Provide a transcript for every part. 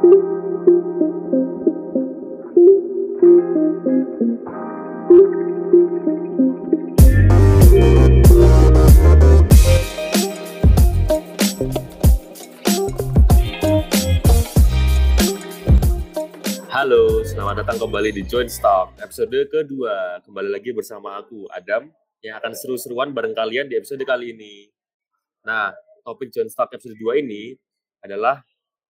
Halo, selamat datang kembali di Joint Stock episode kedua. Kembali lagi bersama aku, Adam, yang akan seru-seruan bareng kalian di episode kali ini. Nah, topik Joint Stock episode 2 ini adalah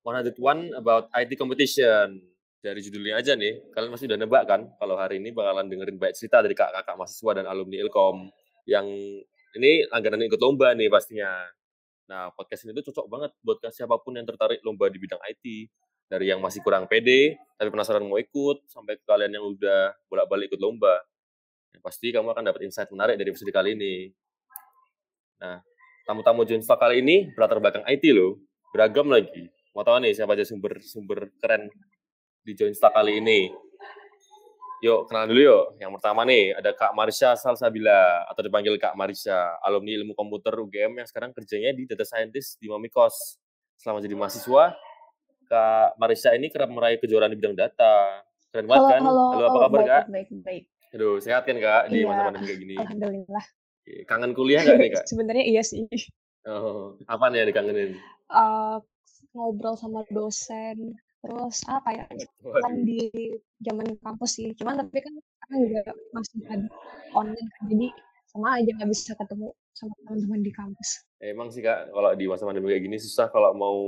101 about IT competition. Dari judulnya aja nih, kalian masih udah nebak kan kalau hari ini bakalan dengerin banyak cerita dari kakak-kakak mahasiswa dan alumni Ilkom yang ini langganan ikut lomba nih pastinya. Nah, podcast ini tuh cocok banget buat siapa pun yang tertarik lomba di bidang IT. Dari yang masih kurang pede, tapi penasaran mau ikut, sampai ke kalian yang udah bolak-balik ikut lomba. Yang pasti kamu akan dapat insight menarik dari episode kali ini. Nah, tamu-tamu Joinstock kali ini berlatar belakang IT loh. Beragam lagi. Mau tahu nih siapa aja sumber-sumber keren di Joinstock kali ini. Yuk, kenalan dulu yuk. Yang pertama nih, ada Kak Marsha Salsabila, atau dipanggil Kak Marsha, alumni ilmu komputer UGM yang sekarang kerjanya di data scientist di Mamikos. Selama jadi mahasiswa, Kak Marisa ini kerap meraih kejuaraan di bidang data. Keren banget Halo, kan? halo, Halo, apa kabar baik, Kak? baik, baik. Aduh, sehat kan Kak di Iya, masa pandemi kayak gini? Alhamdulillah. Kangen kuliah nggak nih Kak? Sebenarnya iya sih. Oh, apa nih yang dikangenin? Eh, ngobrol sama dosen, terus apa ya? Kan di zaman kampus sih. Cuman tapi kan sekarang juga masih ada online kan. Jadi sama aja nggak bisa ketemu sama teman-teman di kampus. emang sih Kak, kalau di masa pandemi kayak gini susah kalau mau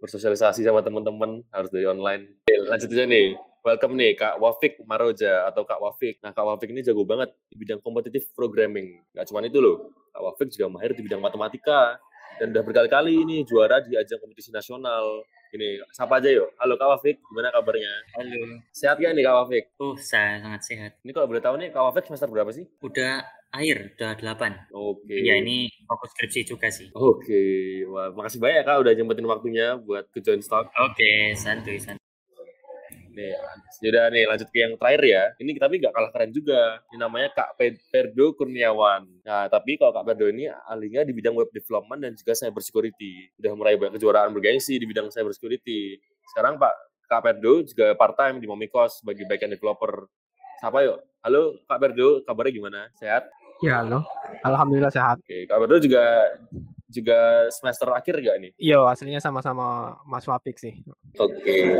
bersosialisasi sama teman-teman harus dari online. Oke, lanjut aja nih. Welcome nih Kak Wafik Maroja atau Kak Wafik. Nah Kak Wafik ini jago banget di bidang competitive programming. Gak cuma itu loh, Kak Wafik juga mahir di bidang matematika dan udah berkali-kali ini juara di ajang kompetisi nasional. Ini siapa aja yuk? Halo Kak Wafik, gimana kabarnya? Halo. Sehat gak nih Kak Wafik? Oh, saya sangat sehat. Ini kalau boleh tahu nih Kak Wafik semester berapa sih? Udah akhir, udah 8. Oke. Iya, ini fokus skripsi juga sih. Oke, wah makasih banyak Kak udah nyempetin waktunya buat ke join stock. Oke, santuy, santuy. Nih, yaudah nih lanjut ke yang terakhir ya. Ini tapi nggak kalah keren juga. Ini namanya Kak Pe- Perdo Kurniawan. Nah, tapi kalau Kak Perdo ini ahlinya di bidang web development dan juga cyber security. Udah meraih banyak kejuaraan bergengsi di bidang cyber security. Sekarang Pak Kak Perdo juga part-time di Momikos sebagai backend developer. Siapa yuk? Halo Kak Perdo, kabarnya gimana? Sehat? Ya, halo. Alhamdulillah sehat. Oke, Kak Perdo juga juga semester akhir gak nih? Iya, aslinya sama-sama Mas Wapik sih. Oke.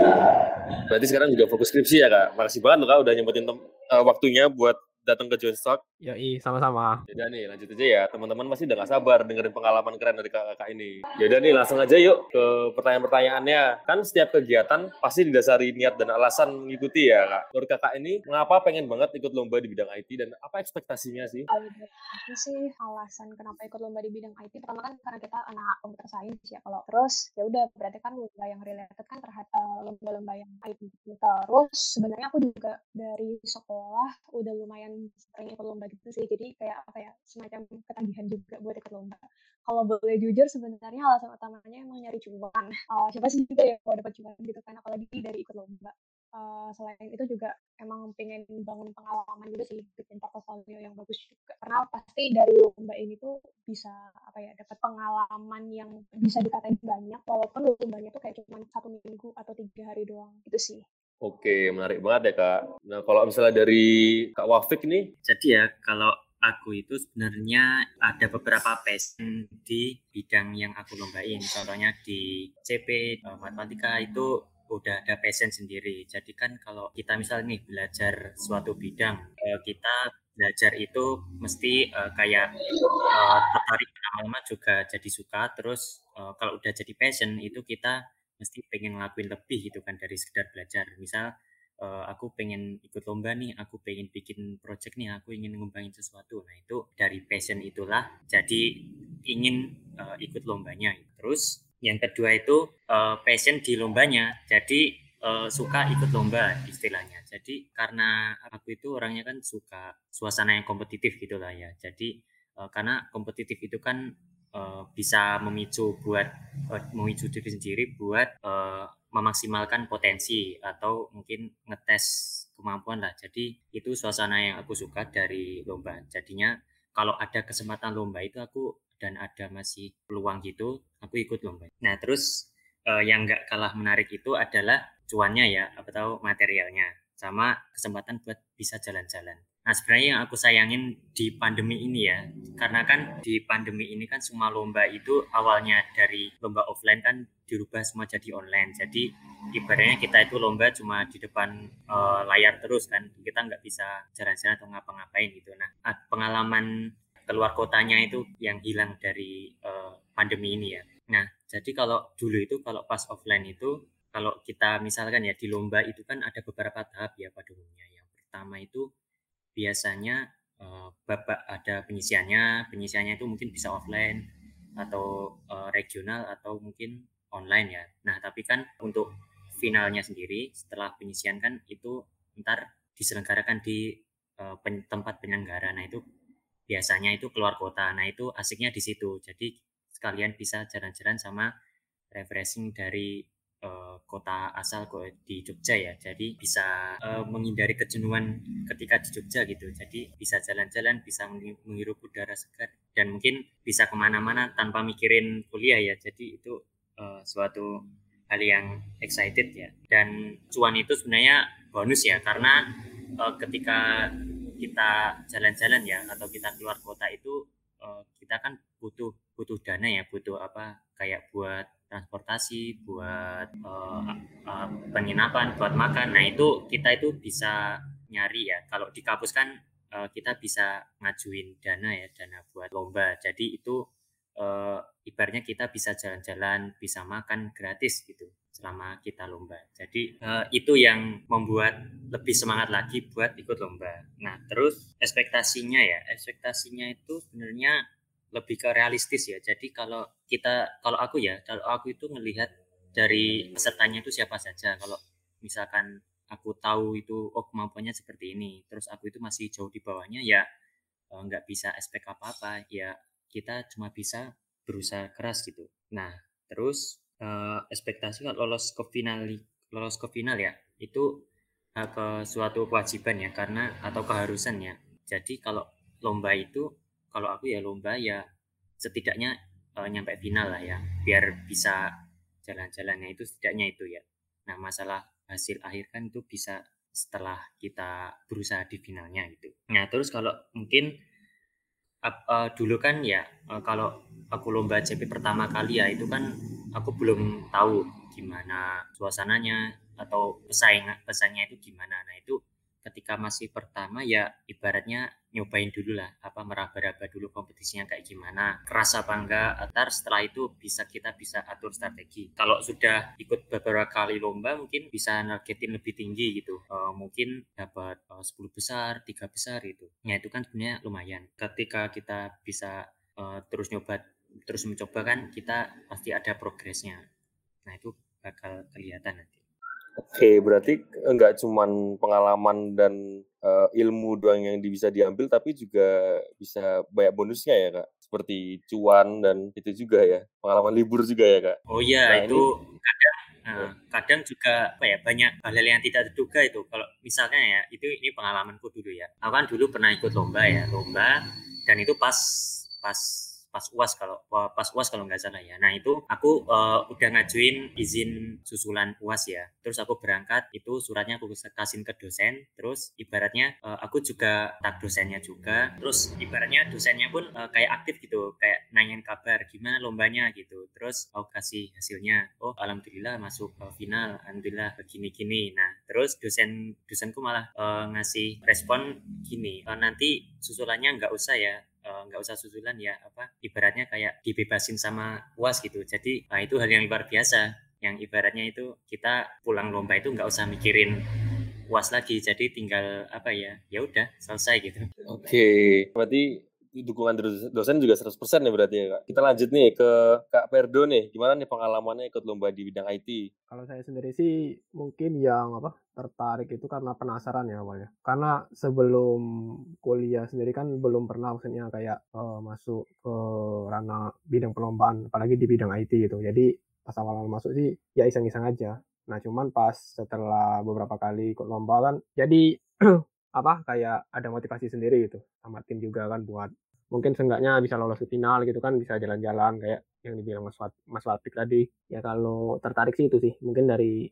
Berarti sekarang juga fokus skripsi ya kak. Makasih banget loh kak udah nyempetin eh, waktunya buat datang ke Joinstock. Yoi, sama-sama. Yaudah nih lanjut aja ya. Teman-teman pasti udah gak sabar dengerin pengalaman keren dari kakak-kakak ini. Yaudah nih langsung aja yuk ke pertanyaan-pertanyaannya. Kan setiap kegiatan pasti didasari niat dan alasan mengikuti ya kak. Menurut kakak ini mengapa pengen banget ikut lomba di bidang IT dan apa ekspektasinya sih? Aku sih alasan kenapa ikut lomba di bidang IT pertama kan karena kita anak computer science ya kalau terus ya udah berarti kan lomba yang related kan terhadap eh, lomba-lomba yang IT gitu. terus sebenarnya aku juga dari sekolah udah lumayan sering ikut lomba gitu sih. Jadi kayak apa ya semacam ketagihan juga buat ikut lomba. Kalau boleh jujur sebenarnya alasan utamanya emang nyari cuan. Eh, siapa sih juga ya mau dapat cuan gitu kan apalagi dari ikut lomba. Eh, selain itu juga emang pengen bangun pengalaman juga sih bikin portofolio yang bagus juga. Karena pasti dari lomba ini tuh bisa apa ya dapat pengalaman yang bisa dikatain banyak walaupun lombanya tuh kayak cuma satu minggu atau tiga hari doang gitu sih Oke, menarik banget ya kak. Nah kalau misalnya dari kak Wafik nih, Jadi ya, kalau aku itu sebenarnya ada beberapa passion di bidang yang aku lombain. Contohnya di CP, eh, matematika itu udah ada passion sendiri. Jadi kan kalau kita misalnya nih belajar suatu bidang, eh, kita belajar itu mesti eh, kayak eh, tertarik lama-lama juga jadi suka. Terus eh, kalau udah jadi passion itu kita mesti pengen ngelakuin lebih gitu kan dari sekedar belajar. Misal eh, aku pengen ikut lomba nih, aku pengen bikin project nih, aku ingin ngembangin sesuatu. Nah itu dari passion itulah jadi ingin eh, ikut lombanya. Terus yang kedua itu eh, passion di lombanya. Jadi eh, suka ikut lomba istilahnya. Jadi karena aku itu orangnya kan suka suasana yang kompetitif gitulah ya. Jadi karena kompetitif itu kan eh, bisa memicu buat eh, memicu diri sendiri buat eh, memaksimalkan potensi atau mungkin ngetes kemampuan lah. Jadi itu suasana yang aku suka dari lomba. Jadinya kalau ada kesempatan lomba itu aku dan ada masih peluang gitu, aku ikut lomba. Nah terus uh, yang nggak kalah menarik itu adalah cuannya ya, apa tahu materialnya, sama kesempatan buat bisa jalan-jalan. Nah sebenarnya yang aku sayangin di pandemi ini ya, karena kan di pandemi ini kan semua lomba itu awalnya dari lomba offline kan dirubah semua jadi online. Jadi ibaratnya kita itu lomba cuma di depan uh, layar terus kan, kita nggak bisa jalan-jalan atau ngapa-ngapain gitu. Nah pengalaman keluar kotanya itu yang hilang dari uh, pandemi ini ya. Nah jadi kalau dulu itu kalau pas offline itu kalau kita misalkan ya di lomba itu kan ada beberapa tahap ya pada umumnya. Yang pertama itu biasanya uh, bapak ada penyisiannya, penyisiannya itu mungkin bisa offline atau uh, regional atau mungkin online ya. Nah, tapi kan untuk finalnya sendiri setelah penyisian kan itu ntar diselenggarakan di pen, tempat penyelenggara. Nah, itu biasanya itu keluar kota. Nah, itu asiknya di situ. Jadi sekalian bisa jalan-jalan sama refreshing dari uh, kota asal di Jogja ya. Jadi bisa uh, menghindari kejenuhan ketika di Jogja gitu. Jadi bisa jalan-jalan bisa menghirup udara segar dan mungkin bisa ke mana-mana tanpa mikirin kuliah ya. Jadi itu uh, suatu hal yang excited ya. Dan cuan itu sebenarnya bonus ya karena uh, ketika kita jalan-jalan ya atau kita keluar kota itu uh, kita kan butuh butuh dana ya butuh apa kayak buat transportasi, buat uh, uh, penginapan, buat makan. Nah itu kita itu bisa nyari ya. Kalau di kampus kan uh, kita bisa ngajuin dana ya, dana buat lomba. Jadi itu uh, ibaratnya kita bisa jalan-jalan, bisa makan gratis gitu selama kita lomba. Jadi uh, itu yang membuat lebih semangat lagi buat ikut lomba. Nah terus ekspektasinya ya, ekspektasinya itu sebenarnya lebih ke realistis ya. Jadi kalau kita kalau aku ya, kalau aku itu ngelihat dari pesertanya itu siapa saja. Kalau misalkan aku tahu itu oh kemampuannya seperti ini, terus aku itu masih jauh di bawahnya ya eh, nggak bisa expect apa-apa. Ya kita cuma bisa berusaha keras gitu. Nah, terus uh, ekspektasi kalau lolos ke final lolos ke final ya itu uh, ke suatu kewajiban ya karena atau keharusan ya. Jadi kalau lomba itu kalau aku ya lomba ya setidaknya uh, nyampe final lah ya biar bisa jalan-jalannya itu setidaknya itu ya. Nah masalah hasil akhir kan itu bisa setelah kita berusaha di finalnya gitu. Nah terus kalau mungkin uh, uh, dulu kan ya uh, kalau aku lomba CP pertama kali ya itu kan aku belum tahu gimana suasananya atau pesaing pesaingnya itu gimana. Nah itu ketika masih pertama ya ibaratnya nyobain dulu lah apa meraba-raba dulu kompetisinya kayak gimana keras apa enggak atar setelah itu bisa kita bisa atur strategi. Kalau sudah ikut beberapa kali lomba mungkin bisa nargetin lebih tinggi gitu. Uh, mungkin dapat uh, 10 besar tiga besar itu ya itu kan sebenarnya lumayan. Ketika kita bisa uh, terus nyoba terus mencoba kan kita pasti ada progresnya. Nah itu bakal kelihatan nanti Oke, berarti enggak cuman pengalaman dan uh, ilmu doang yang bisa diambil, tapi juga bisa banyak bonusnya ya kak, seperti cuan dan itu juga ya, pengalaman libur juga ya kak. Oh iya, nah, itu ini... kadang Nah, kadang juga apa ya banyak hal-hal yang tidak terduga itu. Kalau misalnya ya itu ini pengalamanku dulu ya. Aku kan dulu pernah ikut lomba ya, lomba dan itu pas pas pas uas kalau pas uas kalau nggak salah ya. Nah itu aku uh, udah ngajuin izin susulan uas ya. Terus aku berangkat itu suratnya aku kasih ke dosen. Terus ibaratnya uh, aku juga tak dosennya juga. Terus ibaratnya dosennya pun uh, kayak aktif gitu kayak nanyain kabar gimana lombanya? gitu. Terus aku kasih hasilnya oh alhamdulillah masuk ke final alhamdulillah begini gini nah terus dosen dosenku malah uh, ngasih respon gini uh, nanti susulannya nggak usah ya nggak uh, usah susulan ya apa ibaratnya kayak dibebasin sama uas gitu. Jadi nah, itu hal yang luar biasa. Yang ibaratnya itu kita pulang lomba itu nggak usah mikirin uas lagi. Jadi tinggal apa ya ya udah selesai gitu. Oke. Okay. berarti dukungan dosen juga 100% ya berarti ya Kak. Kita lanjut nih ke Kak Perdo nih. Gimana nih pengalamannya ikut lomba di bidang IT? Kalau saya sendiri sih mungkin yang apa tertarik itu karena penasaran ya awalnya. Karena sebelum kuliah sendiri kan belum pernah maksudnya kayak uh, masuk ke ranah bidang perlombaan, apalagi di bidang IT gitu. Jadi pas awal-awal masuk sih ya iseng-iseng aja. Nah cuman pas setelah beberapa kali ikut lomba kan jadi apa kayak ada motivasi sendiri gitu sama tim juga kan buat mungkin seenggaknya bisa lolos ke final gitu kan bisa jalan-jalan kayak yang dibilang Mas Wat Mas Watik tadi. Ya kalau tertarik sih itu sih, mungkin dari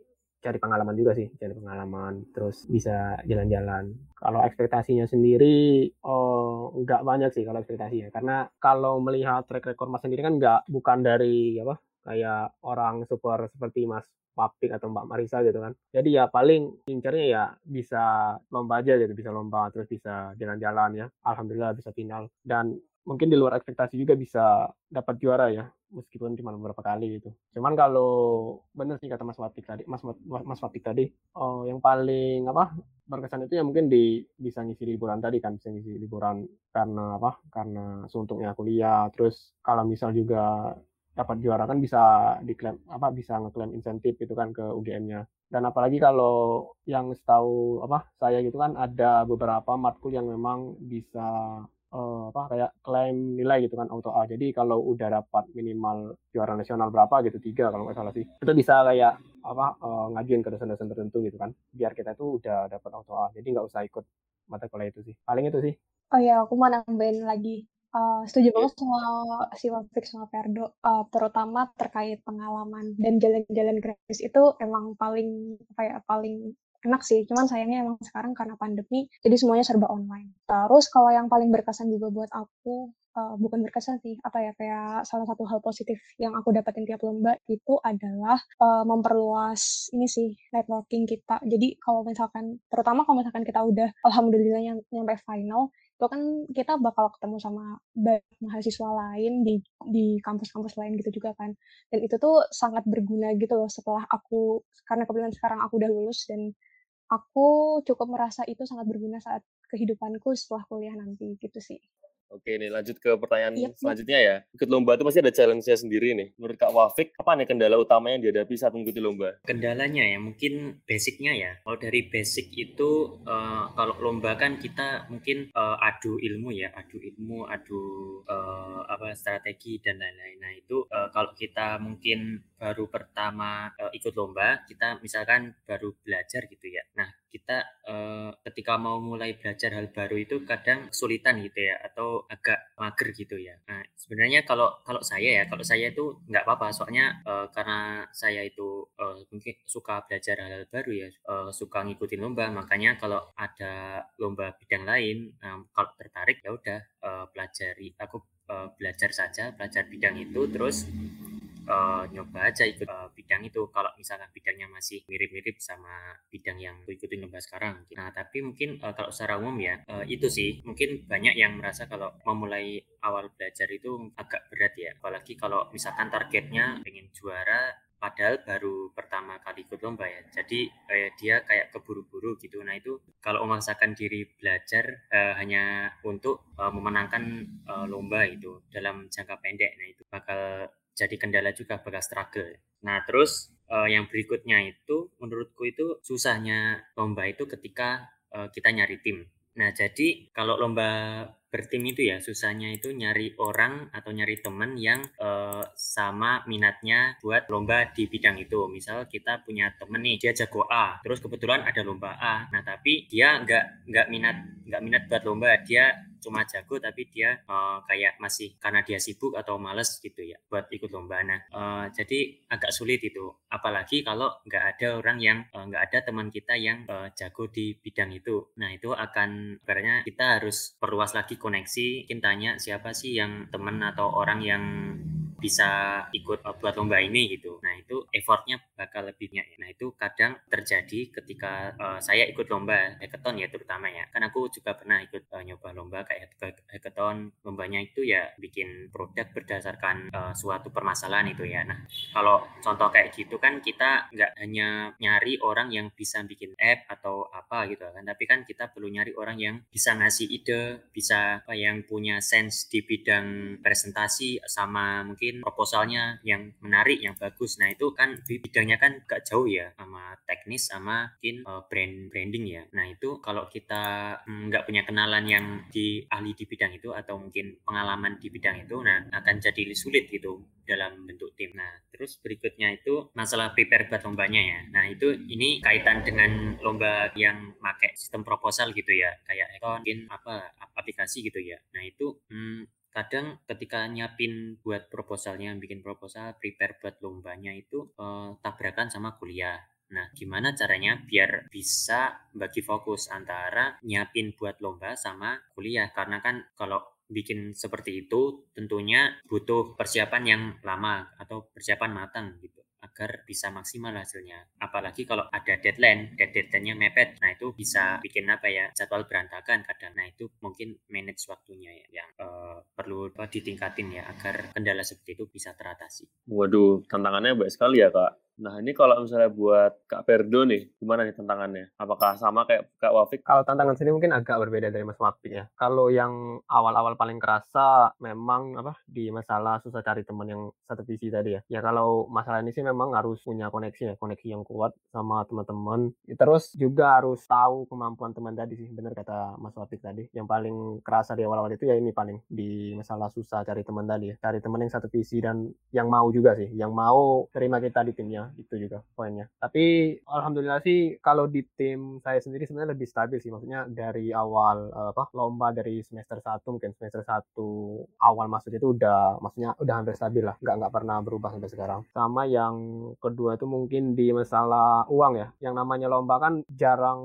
cari pengalaman juga sih, cari pengalaman, terus bisa jalan-jalan. Kalau ekspektasinya sendiri, oh, nggak banyak sih kalau ekspektasinya, karena kalau melihat track record Mas sendiri kan nggak bukan dari apa kayak orang super seperti Mas Papik atau Mbak Marisa gitu kan. Jadi ya paling incernya ya bisa lomba aja gitu, bisa lomba terus bisa jalan-jalan ya. Alhamdulillah bisa final dan mungkin di luar ekspektasi juga bisa dapat juara ya meskipun cuma beberapa kali gitu. Cuman kalau bener sih kata Mas Watik tadi, Mas Mas Watik tadi, oh yang paling apa berkesan itu ya mungkin di bisa ngisi liburan tadi kan, bisa ngisi liburan karena apa? Karena suntuknya kuliah. Terus kalau misal juga dapat juara kan bisa diklaim apa bisa ngeklaim insentif gitu kan ke UGM-nya. Dan apalagi kalau yang setahu apa saya gitu kan ada beberapa matkul yang memang bisa uh, apa kayak klaim nilai gitu kan auto A. Jadi kalau udah dapat minimal juara nasional berapa gitu tiga kalau nggak salah sih itu bisa kayak apa uh, ngajuin ke dosen-dosen tertentu gitu kan biar kita tuh udah dapat auto A. Jadi nggak usah ikut mata kuliah itu sih. Paling itu sih. Oh ya, aku mau nambahin lagi Uh, setuju iya. banget sama si Wafik sama Perdo, uh, terutama terkait pengalaman dan jalan-jalan gratis itu emang paling apa ya, paling enak sih, cuman sayangnya emang sekarang karena pandemi, jadi semuanya serba online. Terus kalau yang paling berkesan juga buat aku, uh, bukan berkesan sih, apa ya, kayak salah satu hal positif yang aku dapetin tiap lomba itu adalah, uh, memperluas ini sih, networking kita. Jadi kalau misalkan terutama kalau misalkan kita udah alhamdulillah nyampe final, itu kan kita bakal ketemu sama banyak mahasiswa lain di di kampus-kampus lain gitu juga kan. Dan itu tuh sangat berguna gitu loh setelah aku karena kebetulan sekarang aku udah lulus dan aku cukup merasa itu sangat berguna saat kehidupanku setelah kuliah nanti gitu sih Oke nih lanjut ke pertanyaan yep, selanjutnya ya. Ikut lomba itu pasti ada challenge-nya sendiri nih. Menurut Kak Wafik, apa nih kendala utama yang dihadapi saat mengikuti lomba? Kendalanya ya mungkin basicnya ya. Kalau dari basic itu uh, kalau lomba kan kita mungkin uh, adu ilmu ya, adu ilmu, adu uh, apa strategi dan lain-lain. Nah itu uh, kalau kita mungkin baru pertama uh, ikut lomba, kita misalkan baru belajar gitu ya. Nah kita uh, ketika mau mulai belajar hal baru itu kadang kesulitan gitu ya atau agak mager gitu ya. Nah sebenarnya kalau kalau saya ya kalau saya itu nggak apa-apa. Soalnya uh, karena saya itu uh, mungkin suka belajar hal, -hal baru ya uh, suka ngikutin lomba. Makanya kalau ada lomba bidang lain um, kalau tertarik ya udah uh, pelajari. Aku uh, belajar saja belajar bidang itu terus uh, nyoba aja ikut uh, bidang itu. Kalau misalnya bidangnya masih mirip-mirip sama bidang yang gue ikutin lomba sekarang gitu. nah tapi mungkin uh, kalau secara umum ya uh, itu sih. Mungkin banyak yang merasa kalau memulai awal belajar itu agak berat ya. Apalagi kalau misalkan targetnya pengen juara padahal baru pertama kali ikut lomba ya. Jadi eh, dia kayak keburu-buru gitu. Nah itu kalau memaksakan diri belajar eh, hanya untuk eh, memenangkan eh, lomba itu dalam jangka pendek nah itu bakal jadi kendala juga bekas struggle. Nah, terus uh, yang berikutnya itu menurutku itu susahnya lomba itu ketika uh, kita nyari tim. Nah, jadi kalau lomba bertim itu ya susahnya itu nyari orang atau nyari teman yang uh, sama minatnya buat lomba di bidang itu. Misal kita punya temen nih dia jago A, terus kebetulan ada lomba A. Nah, tapi dia nggak nggak minat nggak minat buat lomba, dia cuma jago tapi dia uh, kayak masih karena dia sibuk atau males gitu ya buat ikut lomba. Nah, uh, jadi agak sulit itu. Apalagi kalau nggak ada orang yang uh, nggak ada teman kita yang uh, jago di bidang itu. Nah, itu akan karena kita harus perluas lagi koneksi. Mungkin tanya siapa sih yang teman atau orang yang bisa ikut buat lomba ini gitu. Nah itu effortnya bakal lebihnya. Nah itu kadang terjadi ketika uh, saya ikut lomba hackathon ya terutama ya. Kan aku juga pernah ikut uh, nyoba lomba kayak hackathon. Lombanya itu ya bikin produk berdasarkan uh, suatu permasalahan itu ya. Nah kalau contoh kayak gitu kan kita nggak hanya nyari orang yang bisa bikin app atau apa gitu kan. Tapi kan kita perlu nyari orang yang bisa ngasih ide, bisa apa yang punya sense di bidang presentasi sama mungkin mungkin proposalnya yang menarik, yang bagus. Nah itu kan bidangnya kan gak jauh ya sama teknis sama mungkin uh, brand branding ya. Nah itu kalau kita mm, nggak mm, punya kenalan yang di ahli di bidang itu atau mungkin pengalaman di bidang itu, nah akan jadi sulit gitu dalam bentuk tim. Nah terus berikutnya itu masalah prepare buat lombanya ya. Nah itu ini kaitan dengan lomba yang pakai sistem proposal gitu ya, kayak mungkin apa aplikasi gitu ya. Nah itu hmm, kadang ketika nyiapin buat proposalnya, bikin proposal, prepare buat lombanya itu uh, tabrakan sama kuliah. Nah, gimana caranya biar bisa bagi fokus antara nyiapin buat lomba sama kuliah? Karena kan kalau bikin seperti itu tentunya butuh persiapan yang lama atau persiapan matang gitu agar bisa maksimal hasilnya. Apalagi kalau ada deadline, deadline-nya mepet, nah itu bisa bikin apa ya jadwal berantakan kadang. Nah itu mungkin manage waktunya ya yang uh, perlu ditingkatin ya agar kendala seperti itu bisa teratasi. Waduh, tantangannya banyak sekali ya kak. Nah ini kalau misalnya buat Kak Perdo nih, gimana nih tantangannya? Apakah sama kayak Kak Wafik? Kalau tantangan sini mungkin agak berbeda dari Mas Wafik ya. Kalau yang awal-awal paling kerasa memang apa di masalah susah cari teman yang satu visi tadi ya. Ya kalau masalah ini sih memang harus punya koneksi ya, koneksi yang kuat sama teman-teman. Terus juga harus tahu kemampuan teman tadi sih, benar kata Mas Wafik tadi. Yang paling kerasa di awal-awal itu ya ini paling di masalah susah cari teman tadi ya. Cari teman yang satu visi dan yang mau juga sih, yang mau terima kita di timnya itu juga poinnya. Tapi alhamdulillah sih kalau di tim saya sendiri sebenarnya lebih stabil sih. Maksudnya dari awal apa lomba dari semester 1 mungkin semester 1 awal masuk itu udah maksudnya udah hampir stabil lah. Nggak nggak pernah berubah sampai sekarang. Sama yang kedua itu mungkin di masalah uang ya. Yang namanya lomba kan jarang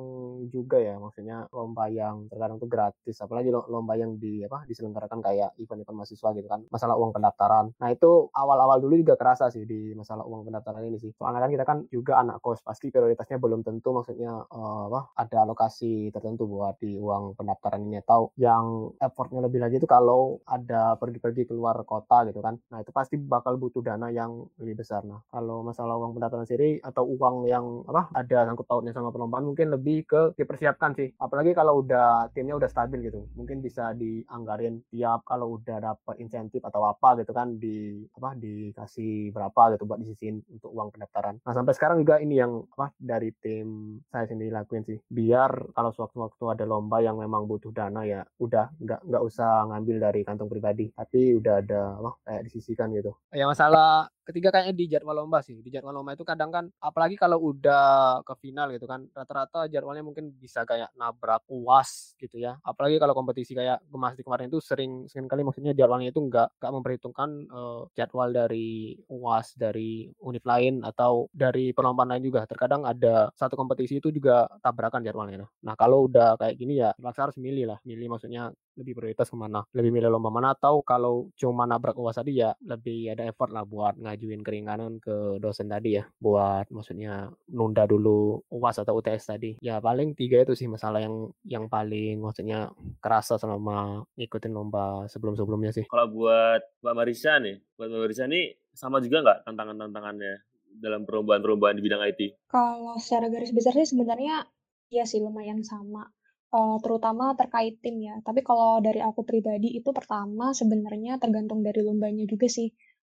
juga ya. Maksudnya lomba yang terkadang tuh gratis. Apalagi lomba yang di apa diselenggarakan kayak event-event mahasiswa gitu kan. Masalah uang pendaftaran. Nah itu awal-awal dulu juga kerasa sih di masalah uang pendaftaran ini sih. Soalnya kan kita kan juga anak kos pasti prioritasnya belum tentu maksudnya uh, ada alokasi tertentu buat di uang pendaftaran ini atau yang effortnya lebih lagi itu kalau ada pergi-pergi keluar kota gitu kan. Nah itu pasti bakal butuh dana yang lebih besar. Nah kalau masalah uang pendaftaran sendiri atau uang yang apa ada sangkut pautnya sama perlombaan mungkin lebih ke dipersiapkan sih. Apalagi kalau udah timnya udah stabil gitu mungkin bisa dianggarin tiap kalau udah dapat insentif atau apa gitu kan di apa dikasih berapa gitu buat disisihin untuk uang pendaftaran. Nah sampai sekarang juga ini yang apa dari tim saya sendiri lakuin sih. Biar kalau sewaktu-waktu ada lomba yang memang butuh dana ya udah nggak nggak usah ngambil dari kantong pribadi, tapi udah ada apa kayak disisikan gitu. Ya masalah ketiga kayaknya di jadwal lomba sih. Di jadwal lomba itu kadang kan apalagi kalau udah ke final gitu kan rata-rata jadwalnya mungkin bisa kayak nabrak uas gitu ya. Apalagi kalau kompetisi kayak di kemarin itu sering sering kali maksudnya jadwalnya itu nggak nggak memperhitungkan uh, jadwal dari uas dari univ lain atau dari perlombaan lain juga. Terkadang ada satu kompetisi itu juga tabrakan jadwalnya. Nah kalau udah kayak gini ya terpaksa harus milih lah. Milih maksudnya lebih prioritas ke mana. Lebih milih lomba mana atau kalau cuma nabrak uas tadi ya lebih ada effort lah buat ngajuin keringanan ke dosen tadi ya. Buat maksudnya nunda dulu uas atau UTS tadi. Ya paling tiga itu sih masalah yang yang paling maksudnya kerasa selama ngikutin lomba sebelum-sebelumnya sih. Kalau buat Mbak Marisa nih, buat Mbak Marisa nih sama juga nggak tantangan-tantangannya dalam perlombaan-perlombaan di bidang IT? Kalau secara garis besar sih sebenarnya ya sih lumayan sama, uh, terutama terkait tim ya. Tapi kalau dari aku pribadi itu pertama sebenarnya tergantung dari lombanya juga sih.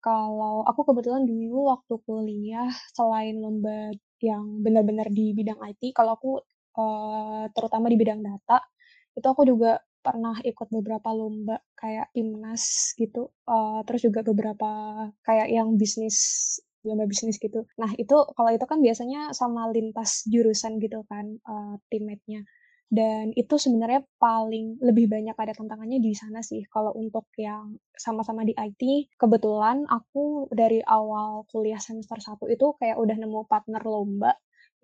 Kalau aku kebetulan dulu waktu kuliah selain lomba yang benar-benar di bidang IT, kalau aku, uh, terutama di bidang data, itu aku juga pernah ikut beberapa lomba kayak timnas gitu, uh, terus juga beberapa kayak yang bisnis lomba bisnis gitu. Nah itu kalau itu kan biasanya sama lintas jurusan gitu kan uh, teammate-nya. Dan itu sebenarnya paling lebih banyak ada tantangannya di sana sih. Kalau untuk yang sama-sama di IT, kebetulan aku dari awal kuliah semester 1 itu kayak udah nemu partner lomba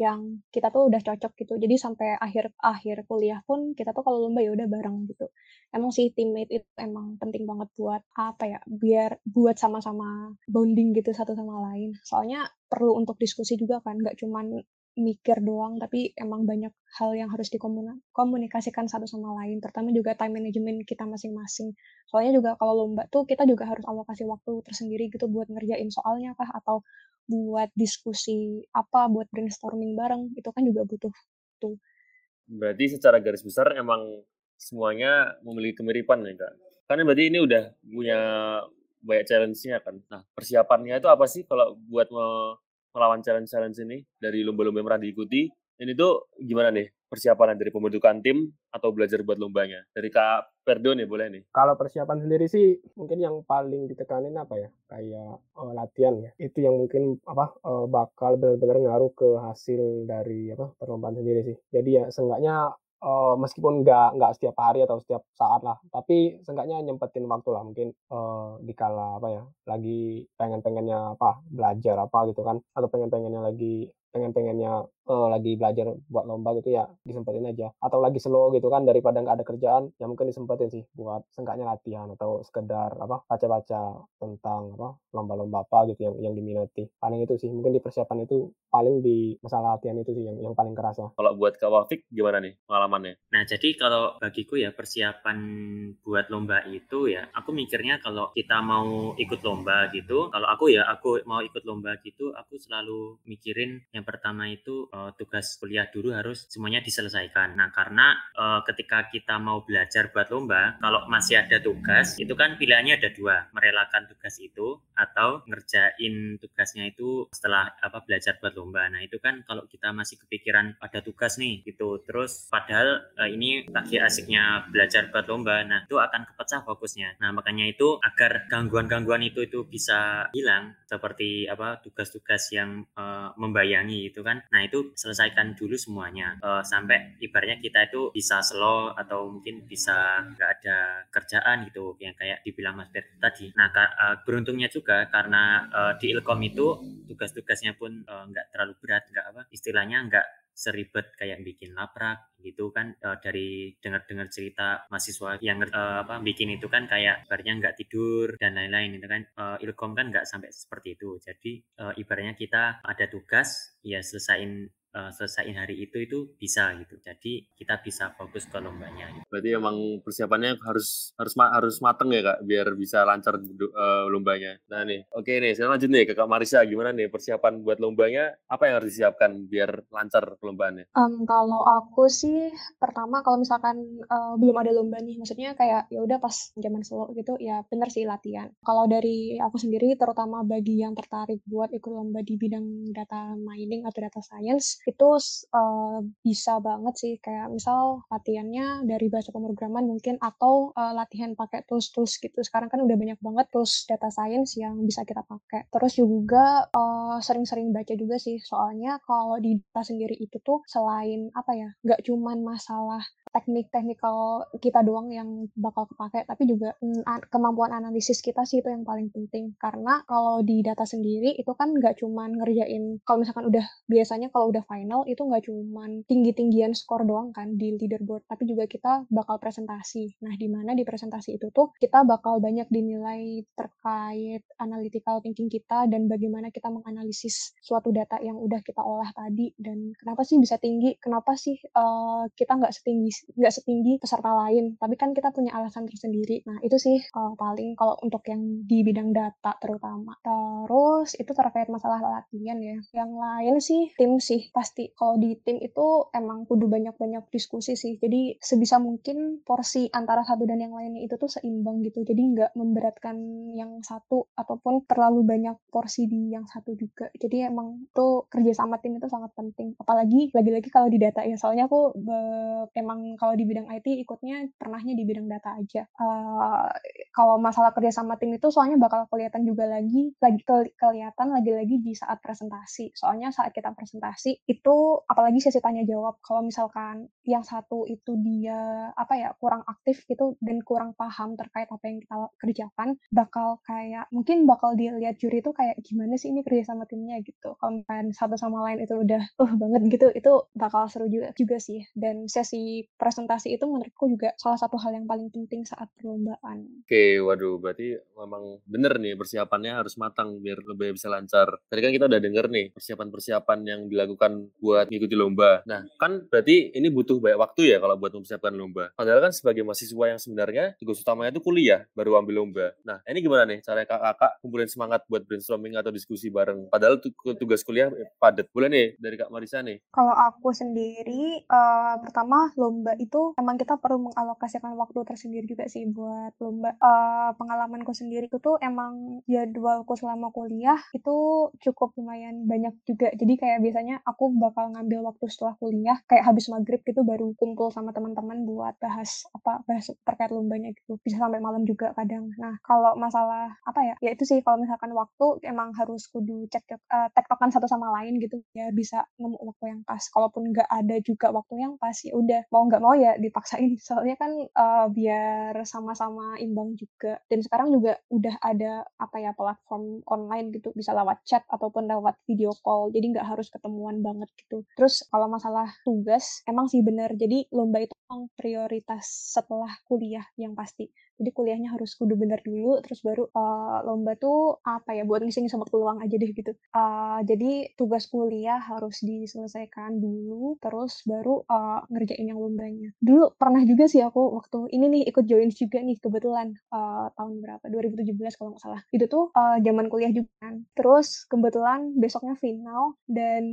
yang kita tuh udah cocok gitu. Jadi sampai akhir akhir kuliah pun kita tuh kalau lomba ya udah bareng gitu. Emang sih teammate itu emang penting banget buat apa ya? Biar buat sama-sama bonding gitu satu sama lain. Soalnya perlu untuk diskusi juga kan, nggak cuman mikir doang, tapi emang banyak hal yang harus dikomunikasikan satu sama lain, terutama juga time management kita masing-masing. Soalnya juga kalau lomba tuh kita juga harus alokasi waktu tersendiri gitu buat ngerjain soalnya kah atau buat diskusi apa, buat brainstorming bareng, itu kan juga butuh tuh. Berarti secara garis besar emang semuanya memiliki kemiripan ya Kak? Karena berarti ini udah punya banyak challenge-nya kan. Nah, persiapannya itu apa sih kalau buat melawan challenge-challenge ini dari lomba-lomba yang pernah diikuti? Ini tuh gimana nih persiapan dari pembentukan tim atau belajar buat lombanya? Dari Kak Perdo nih boleh nih. Kalau persiapan sendiri sih mungkin yang paling ditekanin apa ya? Kayak uh, latihan ya. Itu yang mungkin apa uh, bakal benar-benar ngaruh ke hasil dari apa perlombaan sendiri sih. Jadi ya seenggaknya uh, meskipun nggak nggak setiap hari atau setiap saat lah, tapi seenggaknya nyempetin waktu lah mungkin, uh, dikala apa ya, lagi pengen-pengennya apa, belajar apa gitu kan, atau pengen-pengennya lagi pengen-pengennya uh, lagi belajar buat lomba gitu ya disempetin aja. Atau lagi slow gitu kan daripada nggak ada kerjaan ya mungkin disempetin sih buat seenggaknya latihan atau sekedar apa baca-baca tentang apa lomba-lomba apa gitu yang yang diminati. Paling itu sih mungkin di persiapan itu paling di masalah latihan itu sih yang yang paling kerasa kalau buat Kak Wafik gimana nih pengalamannya? Nah jadi kalau bagiku ya persiapan buat lomba itu ya aku mikirnya kalau kita mau ikut lomba gitu kalau aku ya aku mau ikut lomba gitu aku selalu mikirin yang pertama itu uh, tugas kuliah dulu harus semuanya diselesaikan. Nah, karena uh, ketika kita mau belajar buat lomba, kalau masih ada tugas, itu kan pilihannya ada dua, merelakan tugas itu atau ngerjain tugasnya itu setelah apa belajar buat lomba. Nah, itu kan kalau kita masih kepikiran ada tugas nih gitu. Terus padahal uh, ini lagi asiknya belajar buat lomba. Nah, itu akan kepecah fokusnya. Nah, makanya itu agar gangguan-gangguan itu itu bisa hilang seperti apa tugas-tugas yang uh, membayangi itu kan. Nah, itu selesaikan dulu semuanya uh, sampai ibaratnya kita itu bisa slow atau mungkin bisa nggak ada kerjaan gitu yang kayak dibilang Mas Ber tadi. Nah uh, beruntungnya juga karena uh, di Ilkom itu tugas-tugasnya pun nggak uh, terlalu berat, nggak apa istilahnya nggak seribet kayak bikin laprak gitu kan uh, dari dengar-dengar cerita mahasiswa yang uh, apa bikin itu kan kayak ibaratnya nggak tidur dan lain-lain itu kan. Uh, ilkom kan nggak sampai seperti itu. Jadi uh, ibaratnya kita ada tugas ya selesain uh, selesaiin hari itu itu bisa gitu. Jadi kita bisa fokus ke lombanya. Gitu. Berarti emang persiapannya harus harus harus mateng ya kak, biar bisa lancar uh, lombanya. Nah nih, oke nih, saya lanjut nih ke kak Marisa. Gimana nih persiapan buat lombanya? Apa yang harus disiapkan biar lancar lombaannya? Um, kalau aku sih pertama kalau misalkan uh, belum ada lomba nih, maksudnya kayak ya udah pas zaman slow gitu, ya bener sih latihan. Kalau dari aku sendiri, terutama bagi yang tertarik buat ikut lomba di bidang data mining atau data science, itu uh, bisa banget sih kayak misal latihannya dari bahasa pemrograman mungkin atau uh, latihan pakai tools-tools gitu. Sekarang kan udah banyak banget tools data science yang bisa kita pakai. Terus juga sering sering-sering baca juga sih soalnya kalau di data sendiri itu tuh selain apa ya, nggak cuman masalah teknik teknikal kita doang yang bakal kepake, tapi juga mm, kemampuan analisis kita sih itu yang paling penting. Karena kalau di data sendiri itu kan nggak cuman ngerjain, kalau misalkan udah biasanya kalau udah final itu nggak cuman tinggi-tinggian skor doang kan di leaderboard, tapi juga kita bakal presentasi. Nah, di mana di presentasi itu tuh kita bakal banyak dinilai terkait analytical thinking kita dan bagaimana kita menganalisis suatu data yang udah kita olah tadi dan kenapa sih bisa tinggi, kenapa sih uh, kita nggak setinggi nggak setinggi peserta lain, tapi kan kita punya alasan tersendiri. Nah, itu sih uh, paling kalau untuk yang di bidang data terutama. Terus itu terkait masalah latihan ya. Yang lain sih tim sih pasti. Kalau di tim itu emang kudu banyak-banyak diskusi sih. Jadi sebisa mungkin porsi antara satu dan yang lainnya itu tuh seimbang gitu. Jadi nggak memberatkan yang satu ataupun terlalu banyak porsi di yang satu juga. Jadi emang tuh kerja sama tim itu sangat penting. Apalagi lagi-lagi kalau di data ya. Soalnya aku emang kalau di bidang IT ikutnya pernahnya di bidang data aja. Uh, kalau masalah kerja sama tim itu soalnya bakal kelihatan juga lagi lagi ke, kelihatan lagi-lagi di saat presentasi. Soalnya saat kita presentasi itu apalagi sesi tanya jawab. Kalau misalkan yang satu itu dia apa ya kurang aktif gitu dan kurang paham terkait apa yang kita kerjakan, bakal kayak mungkin bakal dilihat juri itu kayak gimana sih ini kerja sama timnya gitu. Kalau misalkan satu sama lain itu udah uh banget gitu, itu bakal seru juga juga sih. Dan sesi presentasi itu menurutku juga salah satu hal yang paling penting saat perlombaan. Oke, waduh, berarti memang bener nih persiapannya harus matang biar lebih bisa lancar. Tadi kan kita udah denger nih persiapan-persiapan yang dilakukan buat mengikuti lomba. Nah, kan berarti ini butuh banyak waktu ya kalau buat mempersiapkan lomba. Padahal kan sebagai mahasiswa yang sebenarnya tugas utamanya itu kuliah, baru ambil lomba. Nah, ini gimana nih cara kakak-kakak kumpulin semangat buat brainstorming atau diskusi bareng? Padahal tugas kuliah padat. Boleh nih dari Kak Marisa nih. Kalau aku sendiri, uh, pertama lomba lomba itu emang kita perlu mengalokasikan waktu tersendiri juga sih buat lomba. Uh, pengalamanku sendiri itu tuh emang jadwalku selama kuliah itu cukup lumayan banyak juga. Jadi kayak biasanya aku bakal ngambil waktu setelah kuliah, kayak habis maghrib gitu baru kumpul sama teman-teman buat bahas apa bahas terkait lombanya gitu. Bisa sampai malam juga kadang. Nah kalau masalah apa ya, ya itu sih kalau misalkan waktu emang harus kudu cek uh, tektokan satu sama lain gitu ya bisa nemu waktu yang pas. Kalaupun nggak ada juga waktu yang pas ya udah mau nggak nggak mau ya dipaksain. Soalnya kan uh, biar sama-sama imbang juga. Dan sekarang juga udah ada apa ya platform online gitu. Bisa lewat chat ataupun lewat video call. Jadi nggak harus ketemuan banget gitu. Terus kalau masalah tugas emang sih bener. Jadi lomba itu memang prioritas setelah kuliah yang pasti jadi kuliahnya harus kudu bener dulu terus baru uh, lomba tuh apa ya buat ngisi ngisi waktu luang aja deh gitu. Uh, jadi tugas kuliah harus diselesaikan dulu terus baru uh, ngerjain yang lombanya. Dulu pernah juga sih aku waktu ini nih ikut join juga nih kebetulan uh, tahun berapa? 2017 kalau nggak salah. Itu tuh uh, zaman kuliah juga kan. Terus kebetulan besoknya final dan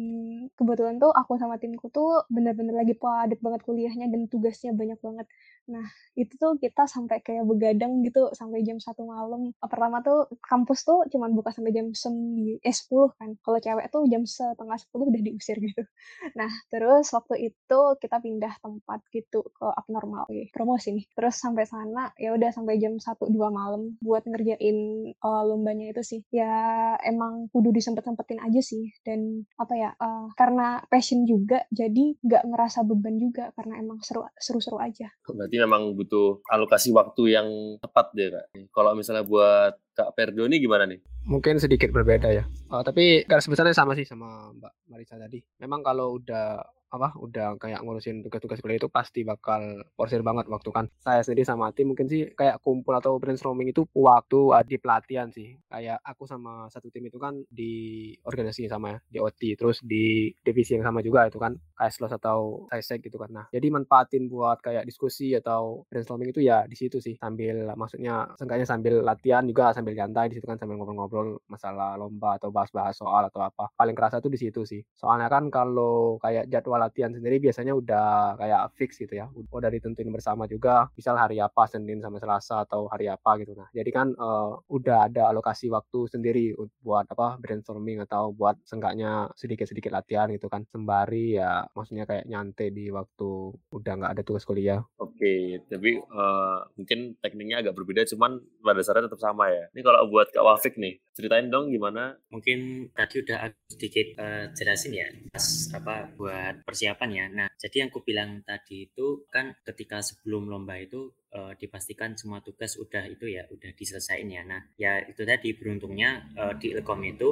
kebetulan tuh aku sama timku tuh bener-bener lagi padat banget kuliahnya dan tugasnya banyak banget nah itu tuh kita sampai kayak begadang gitu sampai jam satu malam. Pertama tuh kampus tuh cuman buka sampai jam sembilan eh 10 kan. Kalau cewek tuh jam setengah sepuluh udah diusir gitu. Nah, terus waktu itu kita pindah tempat gitu ke abnormal promosi nih. Terus sampai sana ya udah sampai jam satu dua malam buat ngerjain uh, lombanya itu sih. Ya emang kudu disempet-sempetin aja sih dan apa ya uh, karena passion juga jadi nggak ngerasa beban juga karena emang seru seru-seru aja. Berarti memang butuh alokasi waktu yang tepat deh kak. Kalau misalnya buat Kak Perdo ini gimana nih? Mungkin sedikit berbeda ya. Uh, tapi garis besarnya sama sih sama Mbak Marisa tadi. Memang kalau udah apa udah kayak ngurusin tugas-tugas kuliah itu pasti bakal porsir banget waktu kan. Saya sendiri sama tim mungkin sih kayak kumpul atau brainstorming itu waktu di pelatihan sih. Kayak aku sama satu tim itu kan di organisasi sama ya di OT terus di divisi yang sama juga itu kan kayak SLOS atau SISEC gitu kan. Nah jadi manfaatin buat kayak diskusi atau brainstorming itu ya di situ sih. Sambil maksudnya seenggaknya sambil latihan juga sambil santai di situ kan sambil ngobrol-ngobrol masalah lomba atau bahas-bahas soal atau apa. Paling kerasa tuh di situ sih. Soalnya kan kalau kayak jadwal latihan sendiri biasanya udah kayak fix gitu ya. Udah ditentuin bersama juga misal hari apa Senin sampai Selasa atau hari apa gitu. Nah jadi kan uh, udah ada alokasi waktu sendiri buat apa brainstorming atau buat seenggaknya sedikit-sedikit latihan gitu kan. Sembari ya maksudnya kayak nyantai di waktu udah nggak ada tugas kuliah. Oke okay, tapi uh, mungkin tekniknya agak berbeda cuman pada dasarnya tetap sama ya ini kalau buat Kak Wafik nih ceritain dong gimana mungkin tadi udah sedikit uh, jelasin ya pas apa buat persiapan ya. Nah, jadi yang aku bilang tadi itu kan ketika sebelum lomba itu uh, dipastikan semua tugas udah itu ya udah diselesaikan ya. Nah, ya itu tadi beruntungnya uh, di Ilkom itu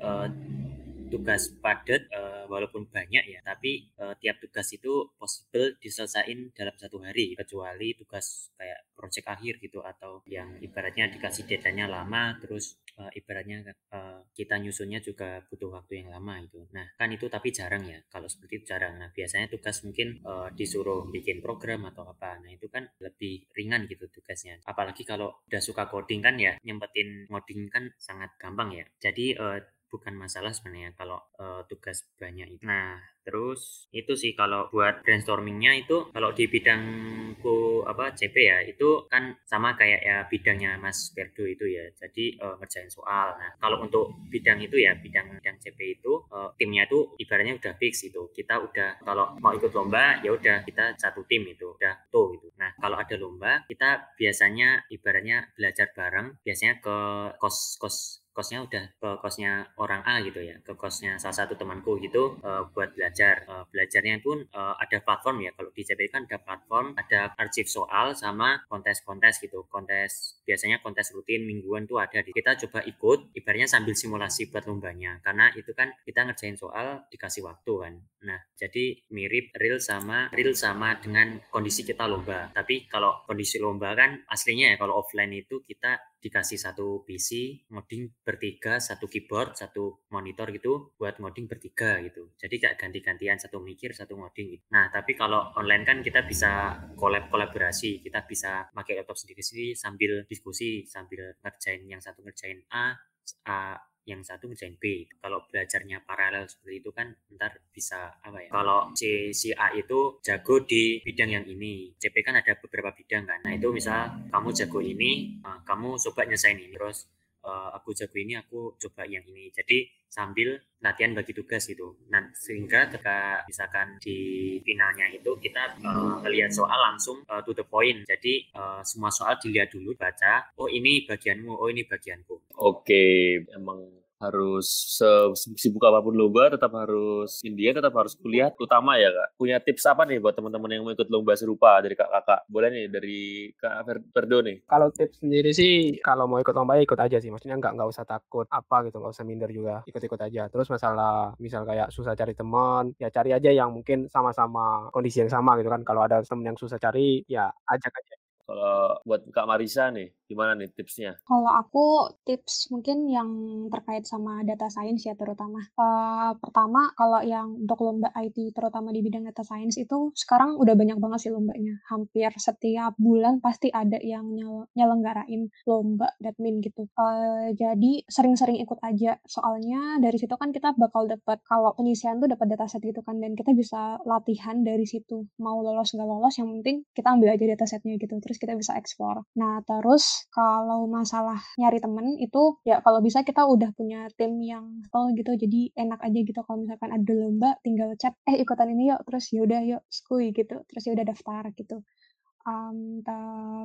uh, tugas padat uh, walaupun banyak ya tapi uh, tiap tugas itu possible diselesaikan dalam satu hari kecuali tugas kayak project akhir gitu atau yang ibaratnya dikasih datanya lama terus uh, ibaratnya uh, kita nyusunnya juga butuh waktu yang lama itu nah kan itu tapi jarang ya kalau seperti itu jarang. Nah biasanya tugas mungkin uh, disuruh bikin program atau apa. Nah itu kan lebih ringan gitu tugasnya. Apalagi kalau udah suka coding kan ya nyempetin ngoding kan sangat gampang ya. Jadi uh, bukan masalah sebenarnya kalau uh, tugas banyak itu. Nah, terus itu sih kalau buat brainstormingnya itu kalau di bidangku apa CP ya itu kan sama kayak ya bidangnya Mas Perdo itu ya. Jadi uh, ngerjain soal. Nah, kalau untuk bidang itu ya bidang bidang CP itu uh, timnya itu ibaratnya udah fix itu. Kita udah kalau mau ikut lomba ya udah kita satu tim itu udah tuh gitu. Nah, kalau ada lomba kita biasanya ibaratnya belajar bareng biasanya ke kos-kos kosnya udah ke kosnya orang A gitu ya ke kosnya salah satu temanku gitu uh, buat belajar uh, belajarnya pun uh, ada platform ya. Kalau di CPI kan ada platform ada arsip soal sama kontes-kontes gitu. Kontes biasanya kontes rutin mingguan tuh ada kita coba ikut ibaratnya sambil simulasi buat lombanya. Karena itu kan kita ngerjain soal dikasih waktu kan. Nah jadi mirip real sama real sama dengan kondisi kita lomba. Tapi kalau kondisi lomba kan aslinya ya kalau offline itu kita dikasih satu PC ngoding bertiga satu keyboard satu monitor gitu buat ngoding bertiga gitu jadi kayak ganti-gantian satu mikir satu ngoding gitu. nah tapi kalau online kan kita bisa kolab kolaborasi kita bisa pakai laptop sendiri-sendiri sambil diskusi sambil ngerjain yang satu ngerjain A A yang satu ngerjain B. Kalau belajarnya paralel seperti itu kan ntar bisa apa ya? Kalau C, si A itu jago di bidang yang ini, CP kan ada beberapa bidang kan. Nah itu misal kamu jago ini, uh, kamu coba nyesain ini, terus uh, aku jago ini, aku coba yang ini. Jadi sambil latihan bagi tugas gitu. Nah sehingga ketika misalkan di finalnya itu kita uh, melihat soal langsung uh, to the point. Jadi uh, semua soal dilihat dulu, baca. Oh ini bagianmu, oh ini bagianku. Oke, emang harus sibuk apa pun lomba tetap harus India tetap harus kuliah utama ya kak. Punya tips apa nih buat teman-teman yang mau ikut lomba serupa dari kak-kakak boleh nih dari kak Ferdo nih. Kalau tips sendiri sih kalau mau ikut lomba ya ikut aja sih. Maksudnya nggak nggak usah takut apa gitu nggak usah minder juga. Ikut-ikut aja. Terus masalah misal kayak susah cari teman ya cari aja yang mungkin sama-sama kondisi yang sama gitu kan. Kalau ada temen yang susah cari ya ajak aja. Kalau buat Kak Marisa nih, gimana nih tipsnya? Kalau aku tips mungkin yang terkait sama data science ya terutama. Uh, pertama, kalau yang untuk lomba IT terutama di bidang data science itu sekarang udah banyak banget sih lombanya. Hampir setiap bulan pasti ada yang nyel nyelenggarain lomba admin gitu. Uh, jadi sering-sering ikut aja. Soalnya dari situ kan kita bakal dapat kalau penyisian tuh dapat dataset gitu kan dan kita bisa latihan dari situ. Mau lolos nggak lolos yang penting kita ambil aja datasetnya gitu. Terus kita bisa explore. Nah, terus kalau masalah nyari temen itu ya kalau bisa kita udah punya tim yang oh gitu jadi enak aja gitu kalau misalkan ada lomba tinggal chat eh ikutan ini yuk terus yaudah yuk skui gitu terus ya udah daftar gitu um,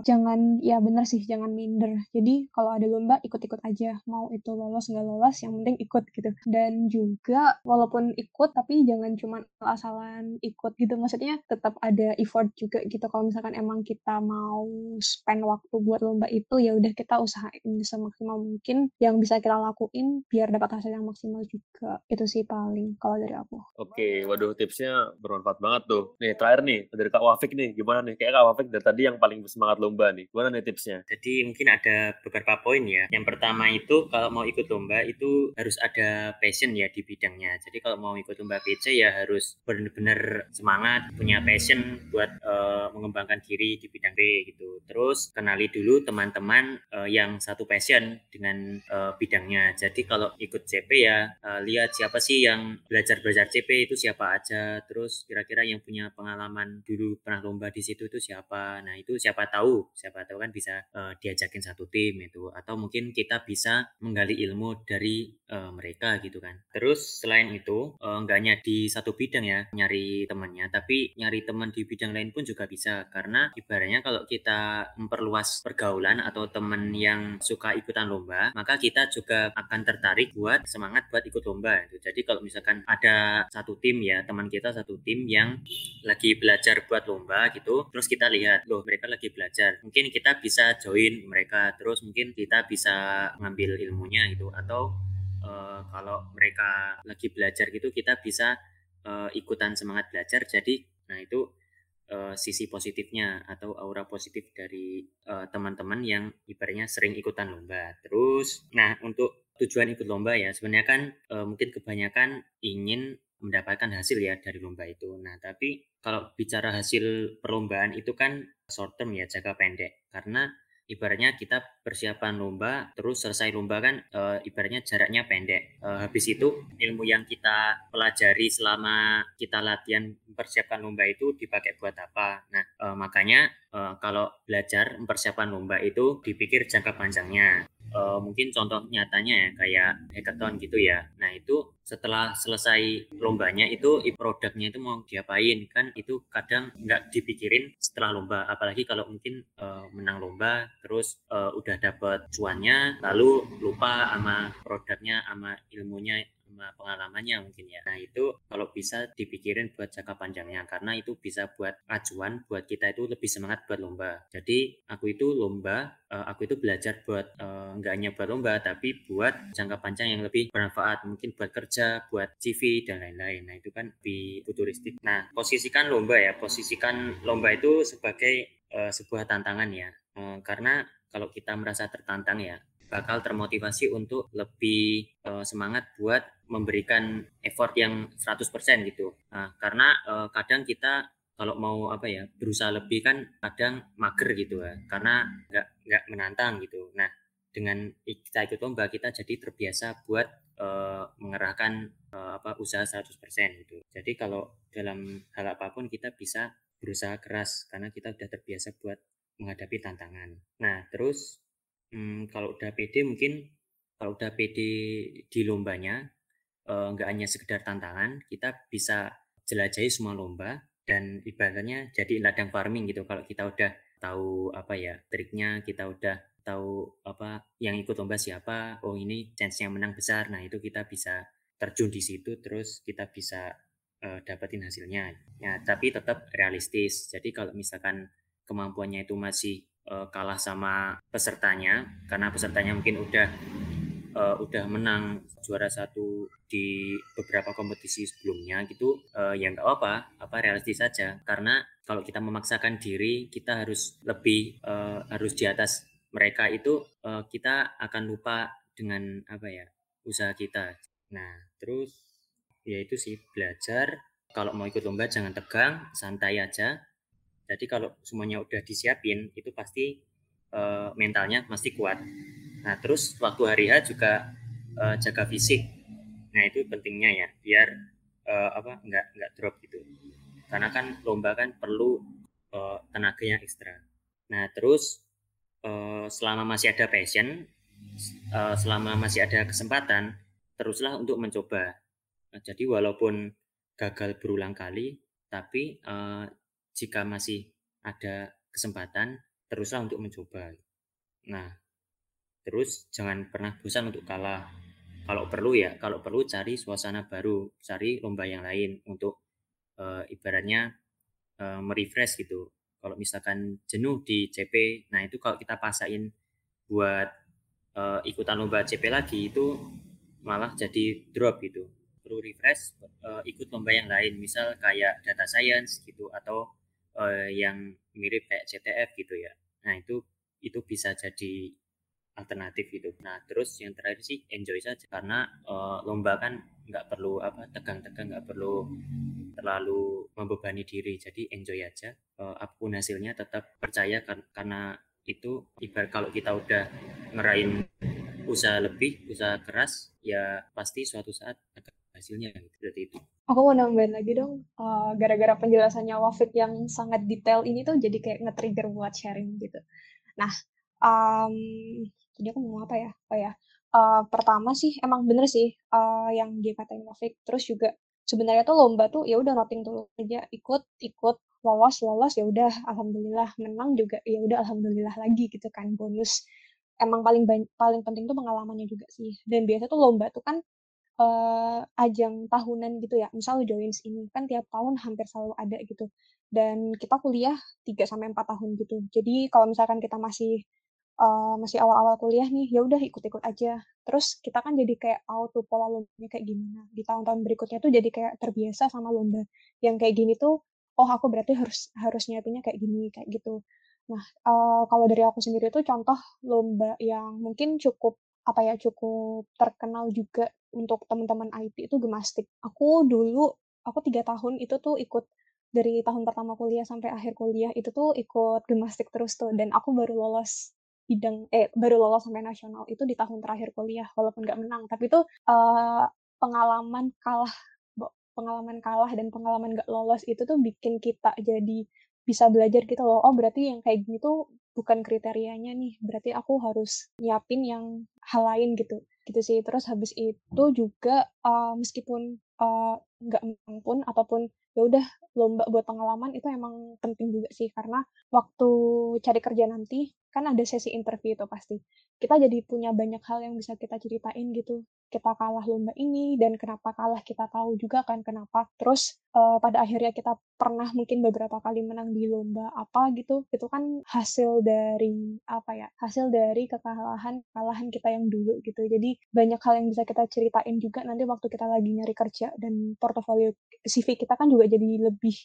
jangan ya bener sih jangan minder. Jadi kalau ada lomba ikut-ikut aja. Mau itu lolos nggak lolos yang penting ikut gitu. Dan juga walaupun ikut tapi jangan cuma asalan ikut gitu. Maksudnya tetap ada effort juga gitu. Kalau misalkan emang kita mau spend waktu buat lomba itu ya udah kita usahain semaksimal mungkin yang bisa kita lakuin biar dapat hasil yang maksimal juga. Itu sih paling kalau dari aku. Oke waduh tipsnya bermanfaat banget tuh. Nih terakhir nih dari kak Wafik nih gimana nih? Kayak kak Wafik dari tadi yang paling semangat lomba nih. Gimana nih tipsnya? Jadi mungkin ada beberapa poin ya. Yang pertama itu kalau mau ikut lomba itu harus ada passion ya di bidangnya. Jadi kalau mau ikut lomba PC ya harus benar-benar semangat, punya passion buat uh, mengembangkan diri di bidang B gitu. Terus kenali dulu teman-teman uh, yang satu passion dengan uh, bidangnya. Jadi kalau ikut CP ya uh, lihat siapa sih yang belajar-belajar CP itu siapa aja. Terus kira-kira yang punya pengalaman dulu pernah lomba di situ itu siapa apa. Nah, itu siapa tahu, siapa tahu kan bisa uh, diajakin satu tim itu atau mungkin kita bisa menggali ilmu dari uh, mereka gitu kan. Terus selain itu uh, nggak hanya di satu bidang ya nyari temannya, tapi nyari teman di bidang lain pun juga bisa karena ibaratnya kalau kita memperluas pergaulan atau teman yang suka ikutan lomba, maka kita juga akan tertarik buat semangat buat ikut lomba. Gitu. Jadi kalau misalkan ada satu tim ya teman kita satu tim yang lagi belajar buat lomba gitu, terus kita lihat lihat loh mereka lagi belajar. Mungkin kita bisa join mereka terus mungkin kita bisa ngambil ilmunya gitu. Atau uh, kalau mereka lagi belajar gitu kita bisa uh, ikutan semangat belajar. Jadi nah itu uh, sisi positifnya atau aura positif dari teman-teman yang ibaratnya sering ikutan lomba. Terus nah untuk tujuan ikut lomba ya sebenarnya kan uh, mungkin kebanyakan ingin mendapatkan hasil ya dari lomba itu. Nah, tapi kalau bicara hasil perlombaan itu kan short term ya, jangka pendek. Karena ibaratnya kita persiapan lomba terus selesai lomba kan e, ibaratnya jaraknya pendek e, habis itu ilmu yang kita pelajari selama kita latihan mempersiapkan lomba itu dipakai buat apa nah e, makanya e, kalau belajar mempersiapkan lomba itu dipikir jangka panjangnya uh, mungkin contoh nyatanya ya kayak hackathon gitu ya. Nah itu setelah selesai lombanya itu produknya itu mau diapain kan itu kadang nggak dipikirin setelah lomba. Apalagi kalau mungkin uh, menang lomba terus uh, udah dapet cuannya lalu lupa sama produknya sama ilmunya sama pengalamannya mungkin ya. Nah itu kalau bisa dipikirin buat jangka panjangnya karena itu bisa buat acuan buat kita itu lebih semangat buat lomba. Jadi aku itu lomba, uh, aku itu belajar buat uh, nggak hanya buat lomba tapi buat jangka panjang yang lebih bermanfaat mungkin buat kerja, buat CV dan lain-lain. Nah itu kan lebih futuristik. Nah posisikan lomba ya, posisikan lomba itu sebagai uh, sebuah tantangan ya. Uh, karena kalau kita merasa tertantang ya bakal termotivasi untuk lebih uh, semangat buat memberikan effort yang 100% gitu. Nah, karena uh, kadang kita kalau mau apa ya berusaha lebih kan kadang mager gitu ya karena nggak nggak menantang gitu. Nah dengan kita ikut lomba kita jadi terbiasa buat uh, mengerahkan uh, apa usaha 100% gitu. Jadi kalau dalam hal apa pun kita bisa berusaha keras karena kita udah terbiasa buat menghadapi tantangan. Nah terus hmm, kalau udah pede mungkin kalau udah pede di lombanya Eh, nggak hanya sekedar tantangan, kita bisa jelajahi semua lomba dan ibaratnya jadi ladang farming gitu. Kalau kita udah tahu apa ya triknya, kita udah tahu apa yang ikut lomba siapa oh ini chance yang menang besar. Nah itu kita bisa terjun di situ terus kita bisa uh, dapetin hasilnya. Ya tapi tetap realistis. Jadi kalau misalkan kemampuannya itu masih uh, kalah sama pesertanya karena pesertanya mungkin udah uh, udah menang juara satu di beberapa kompetisi sebelumnya gitu uh, ya nggak apa apa realistis saja karena kalau kita memaksakan diri kita harus lebih uh, harus di atas mereka itu uh, kita akan lupa dengan apa ya usaha kita. Nah terus ya itu sih belajar kalau mau ikut lomba jangan tegang santai aja. Jadi kalau semuanya udah disiapin itu pasti uh, mentalnya pasti kuat. Nah terus waktu hari H juga uh, jaga fisik. Nah itu pentingnya ya biar uh, apa nggak nggak drop gitu. Karena kan lomba kan perlu uh, tenaga yang ekstra. Nah terus uh, selama masih ada passion, uh, selama masih ada kesempatan, teruslah untuk mencoba. Nah, jadi walaupun gagal berulang kali, tapi uh, jika masih ada kesempatan, teruslah untuk mencoba. Nah, terus jangan pernah bosan untuk kalah. Kalau perlu ya, kalau perlu cari suasana baru, cari lomba yang lain untuk uh, ibaratnya uh, merefresh gitu kalau misalkan jenuh di CP nah itu kalau kita pasain buat uh, ikutan lomba CP lagi itu malah jadi drop gitu perlu refresh uh, ikut lomba yang lain misal kayak data science gitu atau uh, yang mirip kayak CTF gitu ya. Nah itu itu bisa jadi alternatif gitu. Nah terus yang terakhir sih enjoy saja. Karena uh, lomba kan nggak perlu apa tegang-tegang nggak perlu terlalu membebani diri. Jadi enjoy aja. Uh, apa pun hasilnya tetap percaya kar karena itu ibarat kalau kita udah ngerain usaha lebih usaha keras ya pasti suatu saat ada hasilnya gitu seperti itu. Aku mau nambahin lagi dong uh, gara-gara penjelasannya Wafik yang sangat detail ini tuh jadi kayak nge-trigger buat sharing gitu. Nah um, jadi aku mau apa ya? Oh ya uh, pertama sih emang bener sih uh, yang dia katain Wafik terus juga sebenarnya tuh lomba tuh ya udah nothing tulus aja ikut ikut lolos lolos ya udah alhamdulillah. Menang juga ya udah alhamdulillah lagi gitu kan bonus. Emang paling paling penting tuh pengalamannya juga sih. Dan biasa tuh lomba tuh kan uh, ajang tahunan gitu ya misal joins ini kan tiap tahun hampir selalu ada gitu dan kita kuliah 3 sampai empat tahun gitu jadi kalau misalkan kita masih uh, masih awal-awal kuliah nih, ya udah ikut-ikut aja. Terus kita kan jadi kayak tuh pola lombanya kayak gimana. Di tahun-tahun berikutnya tuh jadi kayak terbiasa sama lomba yang kayak gini tuh, oh aku berarti harus harus nyiapinnya kayak gini, kayak gitu. Nah, uh, kalau dari aku sendiri tuh contoh lomba yang mungkin cukup apa ya cukup terkenal juga untuk teman-teman IT itu gemastik. Aku dulu aku tiga tahun itu tuh ikut dari tahun pertama kuliah sampai akhir kuliah itu tuh ikut gemastik terus tuh dan aku baru lolos bidang eh baru lolos sampai nasional itu di tahun terakhir kuliah walaupun nggak menang tapi itu uh, pengalaman kalah pengalaman kalah dan pengalaman nggak lolos itu tuh bikin kita jadi bisa belajar gitu loh oh berarti yang kayak gini tuh bukan kriterianya nih berarti aku harus nyiapin yang hal lain gitu gitu sih. Terus habis itu juga uh, meskipun nggak uh, pun ataupun ya udah lomba buat pengalaman itu emang penting juga sih. Karena waktu cari kerja nanti kan ada sesi interview itu pasti. Kita jadi punya banyak hal yang bisa kita ceritain gitu. Kita kalah lomba ini dan kenapa kalah kita tahu juga kan kenapa. Terus uh, pada akhirnya kita pernah mungkin beberapa kali menang di lomba apa gitu. Itu kan hasil dari apa ya hasil dari kekalahan kekalahan kita yang dulu gitu. Jadi banyak hal yang bisa kita ceritain juga nanti waktu kita lagi nyari kerja dan portofolio CV kita kan juga jadi lebih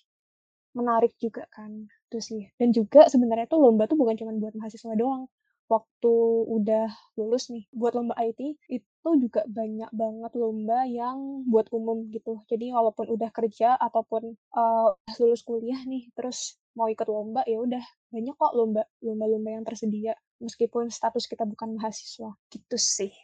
menarik juga kan itu sih. Dan juga sebenarnya tuh lomba tuh bukan cuma buat mahasiswa doang. Waktu udah lulus nih buat lomba IT itu juga banyak banget lomba yang buat umum gitu. Jadi walaupun udah kerja ataupun uh, lulus kuliah nih terus mau ikut lomba ya udah. Banyak kok lomba lomba-lomba yang tersedia meskipun status kita bukan mahasiswa. Gitu sih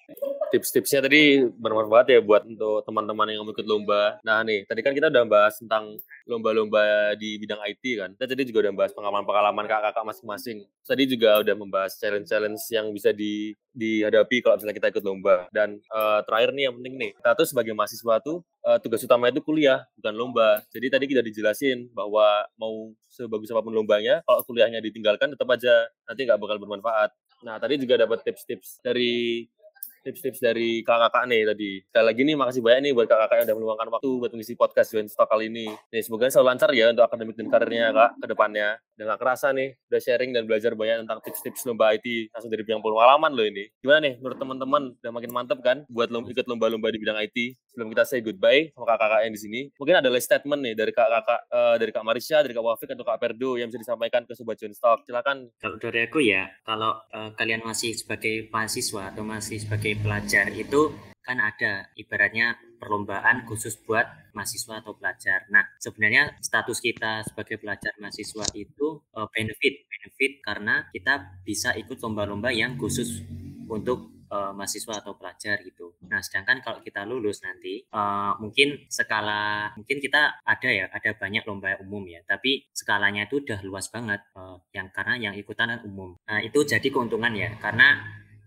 tips-tipsnya tadi bermanfaat ya buat untuk teman-teman yang mau ikut lomba. Nah nih, tadi kan kita udah bahas tentang lomba-lomba di bidang IT kan. Kita tadi juga udah bahas pengalaman-pengalaman kakak-kakak masing-masing. Tadi juga udah membahas challenge-challenge yang bisa di, dihadapi kalau misalnya kita ikut lomba. Dan uh, terakhir nih yang penting nih, kita tuh sebagai mahasiswa tuh uh, tugas utama itu kuliah, bukan lomba. Jadi tadi kita dijelasin bahwa mau sebagus apa pun lombanya, kalau kuliahnya ditinggalkan tetap aja nanti nggak bakal bermanfaat. Nah, tadi juga dapat tips-tips dari tips-tips dari kakak-kakak nih tadi. Sekali lagi nih, makasih banyak nih buat kakak-kakak yang udah meluangkan waktu buat mengisi podcast Join Stock kali ini. Nih, semoga selalu lancar ya untuk akademik dan karirnya kak ke depannya. Dan gak kerasa nih, udah sharing dan belajar banyak tentang tips-tips lomba IT langsung dari yang pengalaman loh ini. Gimana nih, menurut teman-teman udah makin mantep kan buat lomba, ikut lomba-lomba di bidang IT? Sebelum kita say goodbye sama kakak-kakak yang di sini, mungkin ada last statement nih dari kakak-kakak, uh, dari Kak Marisha, dari Kak Wafik, atau Kak Perdo yang bisa disampaikan ke Sobat Join Stock. Silakan. Kalau dari aku ya, kalau uh, kalian masih sebagai mahasiswa atau masih sebagai pelajar itu itu kan ada ibaratnya perlombaan khusus buat mahasiswa atau pelajar. Nah, sebenarnya status kita sebagai pelajar mahasiswa itu uh, benefit, benefit karena kita bisa ikut lomba-lomba yang khusus untuk uh, mahasiswa atau pelajar gitu. Nah, sedangkan kalau kita lulus nanti uh, mungkin skala mungkin kita ada ya, ada banyak lomba umum ya, tapi skalanya itu udah luas banget uh, yang karena yang ikutan kan umum. Nah, itu jadi keuntungan ya karena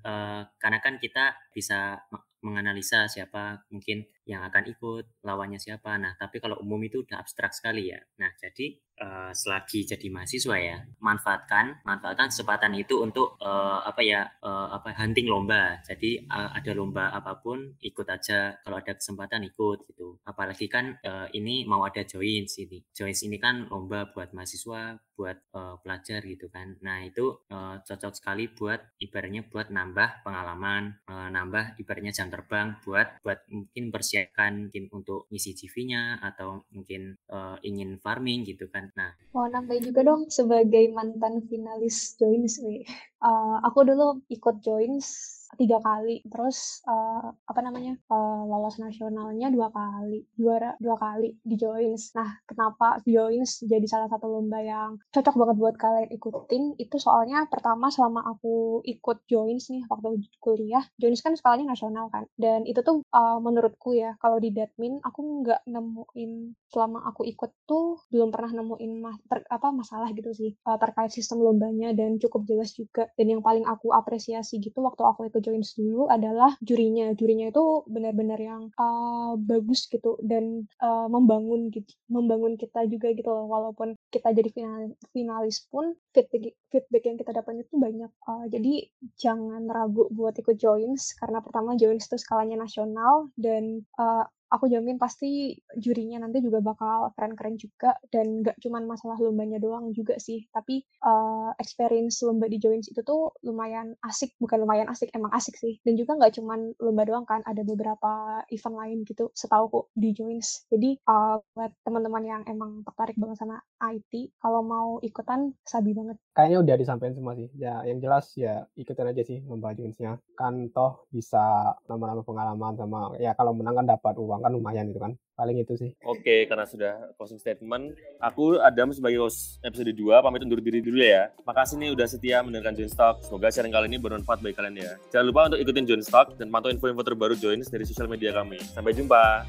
uh, karena kan kita bisa menganalisa siapa mungkin yang akan ikut, lawannya siapa. Nah, tapi kalau umum itu udah abstrak sekali ya. Nah, jadi uh, selagi jadi mahasiswa ya, manfaatkan manfaatkan kesempatan itu untuk uh, apa ya uh, apa hunting lomba. Jadi uh, ada lomba apa pun ikut aja kalau ada kesempatan ikut gitu. Apalagi kan uh, ini mau ada joins ini. Joins ini kan lomba buat mahasiswa, buat uh, pelajar gitu kan. Nah, itu uh, cocok sekali buat ibaratnya buat nambah pengalaman, uh, nambah ibaratnya jam terbang buat buat mungkin persiapkan mungkin untuk ngisi CV-nya atau mungkin uh, ingin farming gitu kan. Nah, mau nambahin juga dong sebagai mantan finalis Joins. Uh, aku dulu ikut Joins tiga kali. Terus uh, apa namanya uh, lolos nasionalnya dua kali juara dua kali di joins. Nah kenapa joins jadi salah satu lomba yang cocok banget buat kalian ikutin? Itu soalnya pertama selama aku ikut joins nih waktu kuliah joins kan skalanya nasional kan. Dan itu tuh uh, menurutku ya kalau di Datmin aku nggak nemuin selama aku ikut tuh belum pernah nemuin mas ter, apa masalah gitu sih uh, terkait sistem lombanya dan cukup jelas juga. Dan yang paling aku apresiasi gitu waktu aku ikut Joins dulu adalah jurinya. Jurinya itu benar-benar yang uh, bagus gitu dan uh, membangun gitu, membangun kita juga gitu loh. Walaupun kita jadi final, finalis pun feedback feedback yang kita dapat itu banyak. Uh, jadi jangan ragu buat ikut Joins karena pertama Joins itu skalanya nasional dan uh, aku jamin pasti jurinya nanti juga bakal keren-keren juga dan gak cuman masalah lombanya doang juga sih. Tapi uh, experience lomba di Joins itu tuh lumayan asik bukan lumayan asik emang asik sih. Dan juga nggak cuman lomba doang kan ada beberapa event lain gitu setahu di Joins. Jadi uh, buat teman-teman yang emang tertarik banget sama IT kalau mau ikutan sabi banget. Kayaknya udah disampaikan semua sih. Ya yang jelas ya ikutin aja sih lomba Joinsnya. Kan toh bisa nama-nama pengalaman sama ya kalau menang kan dapat uang uang kan lumayan itu kan paling itu sih. Oke karena sudah closing statement aku Adam sebagai host episode 2 pamit undur diri dulu ya. Makasih nih udah setia mendengarkan Join Stock. Semoga sharing kali ini bermanfaat bagi kalian ya. Jangan lupa untuk ikutin Join Stock dan pantau info-info terbaru Join dari sosial media kami. Sampai jumpa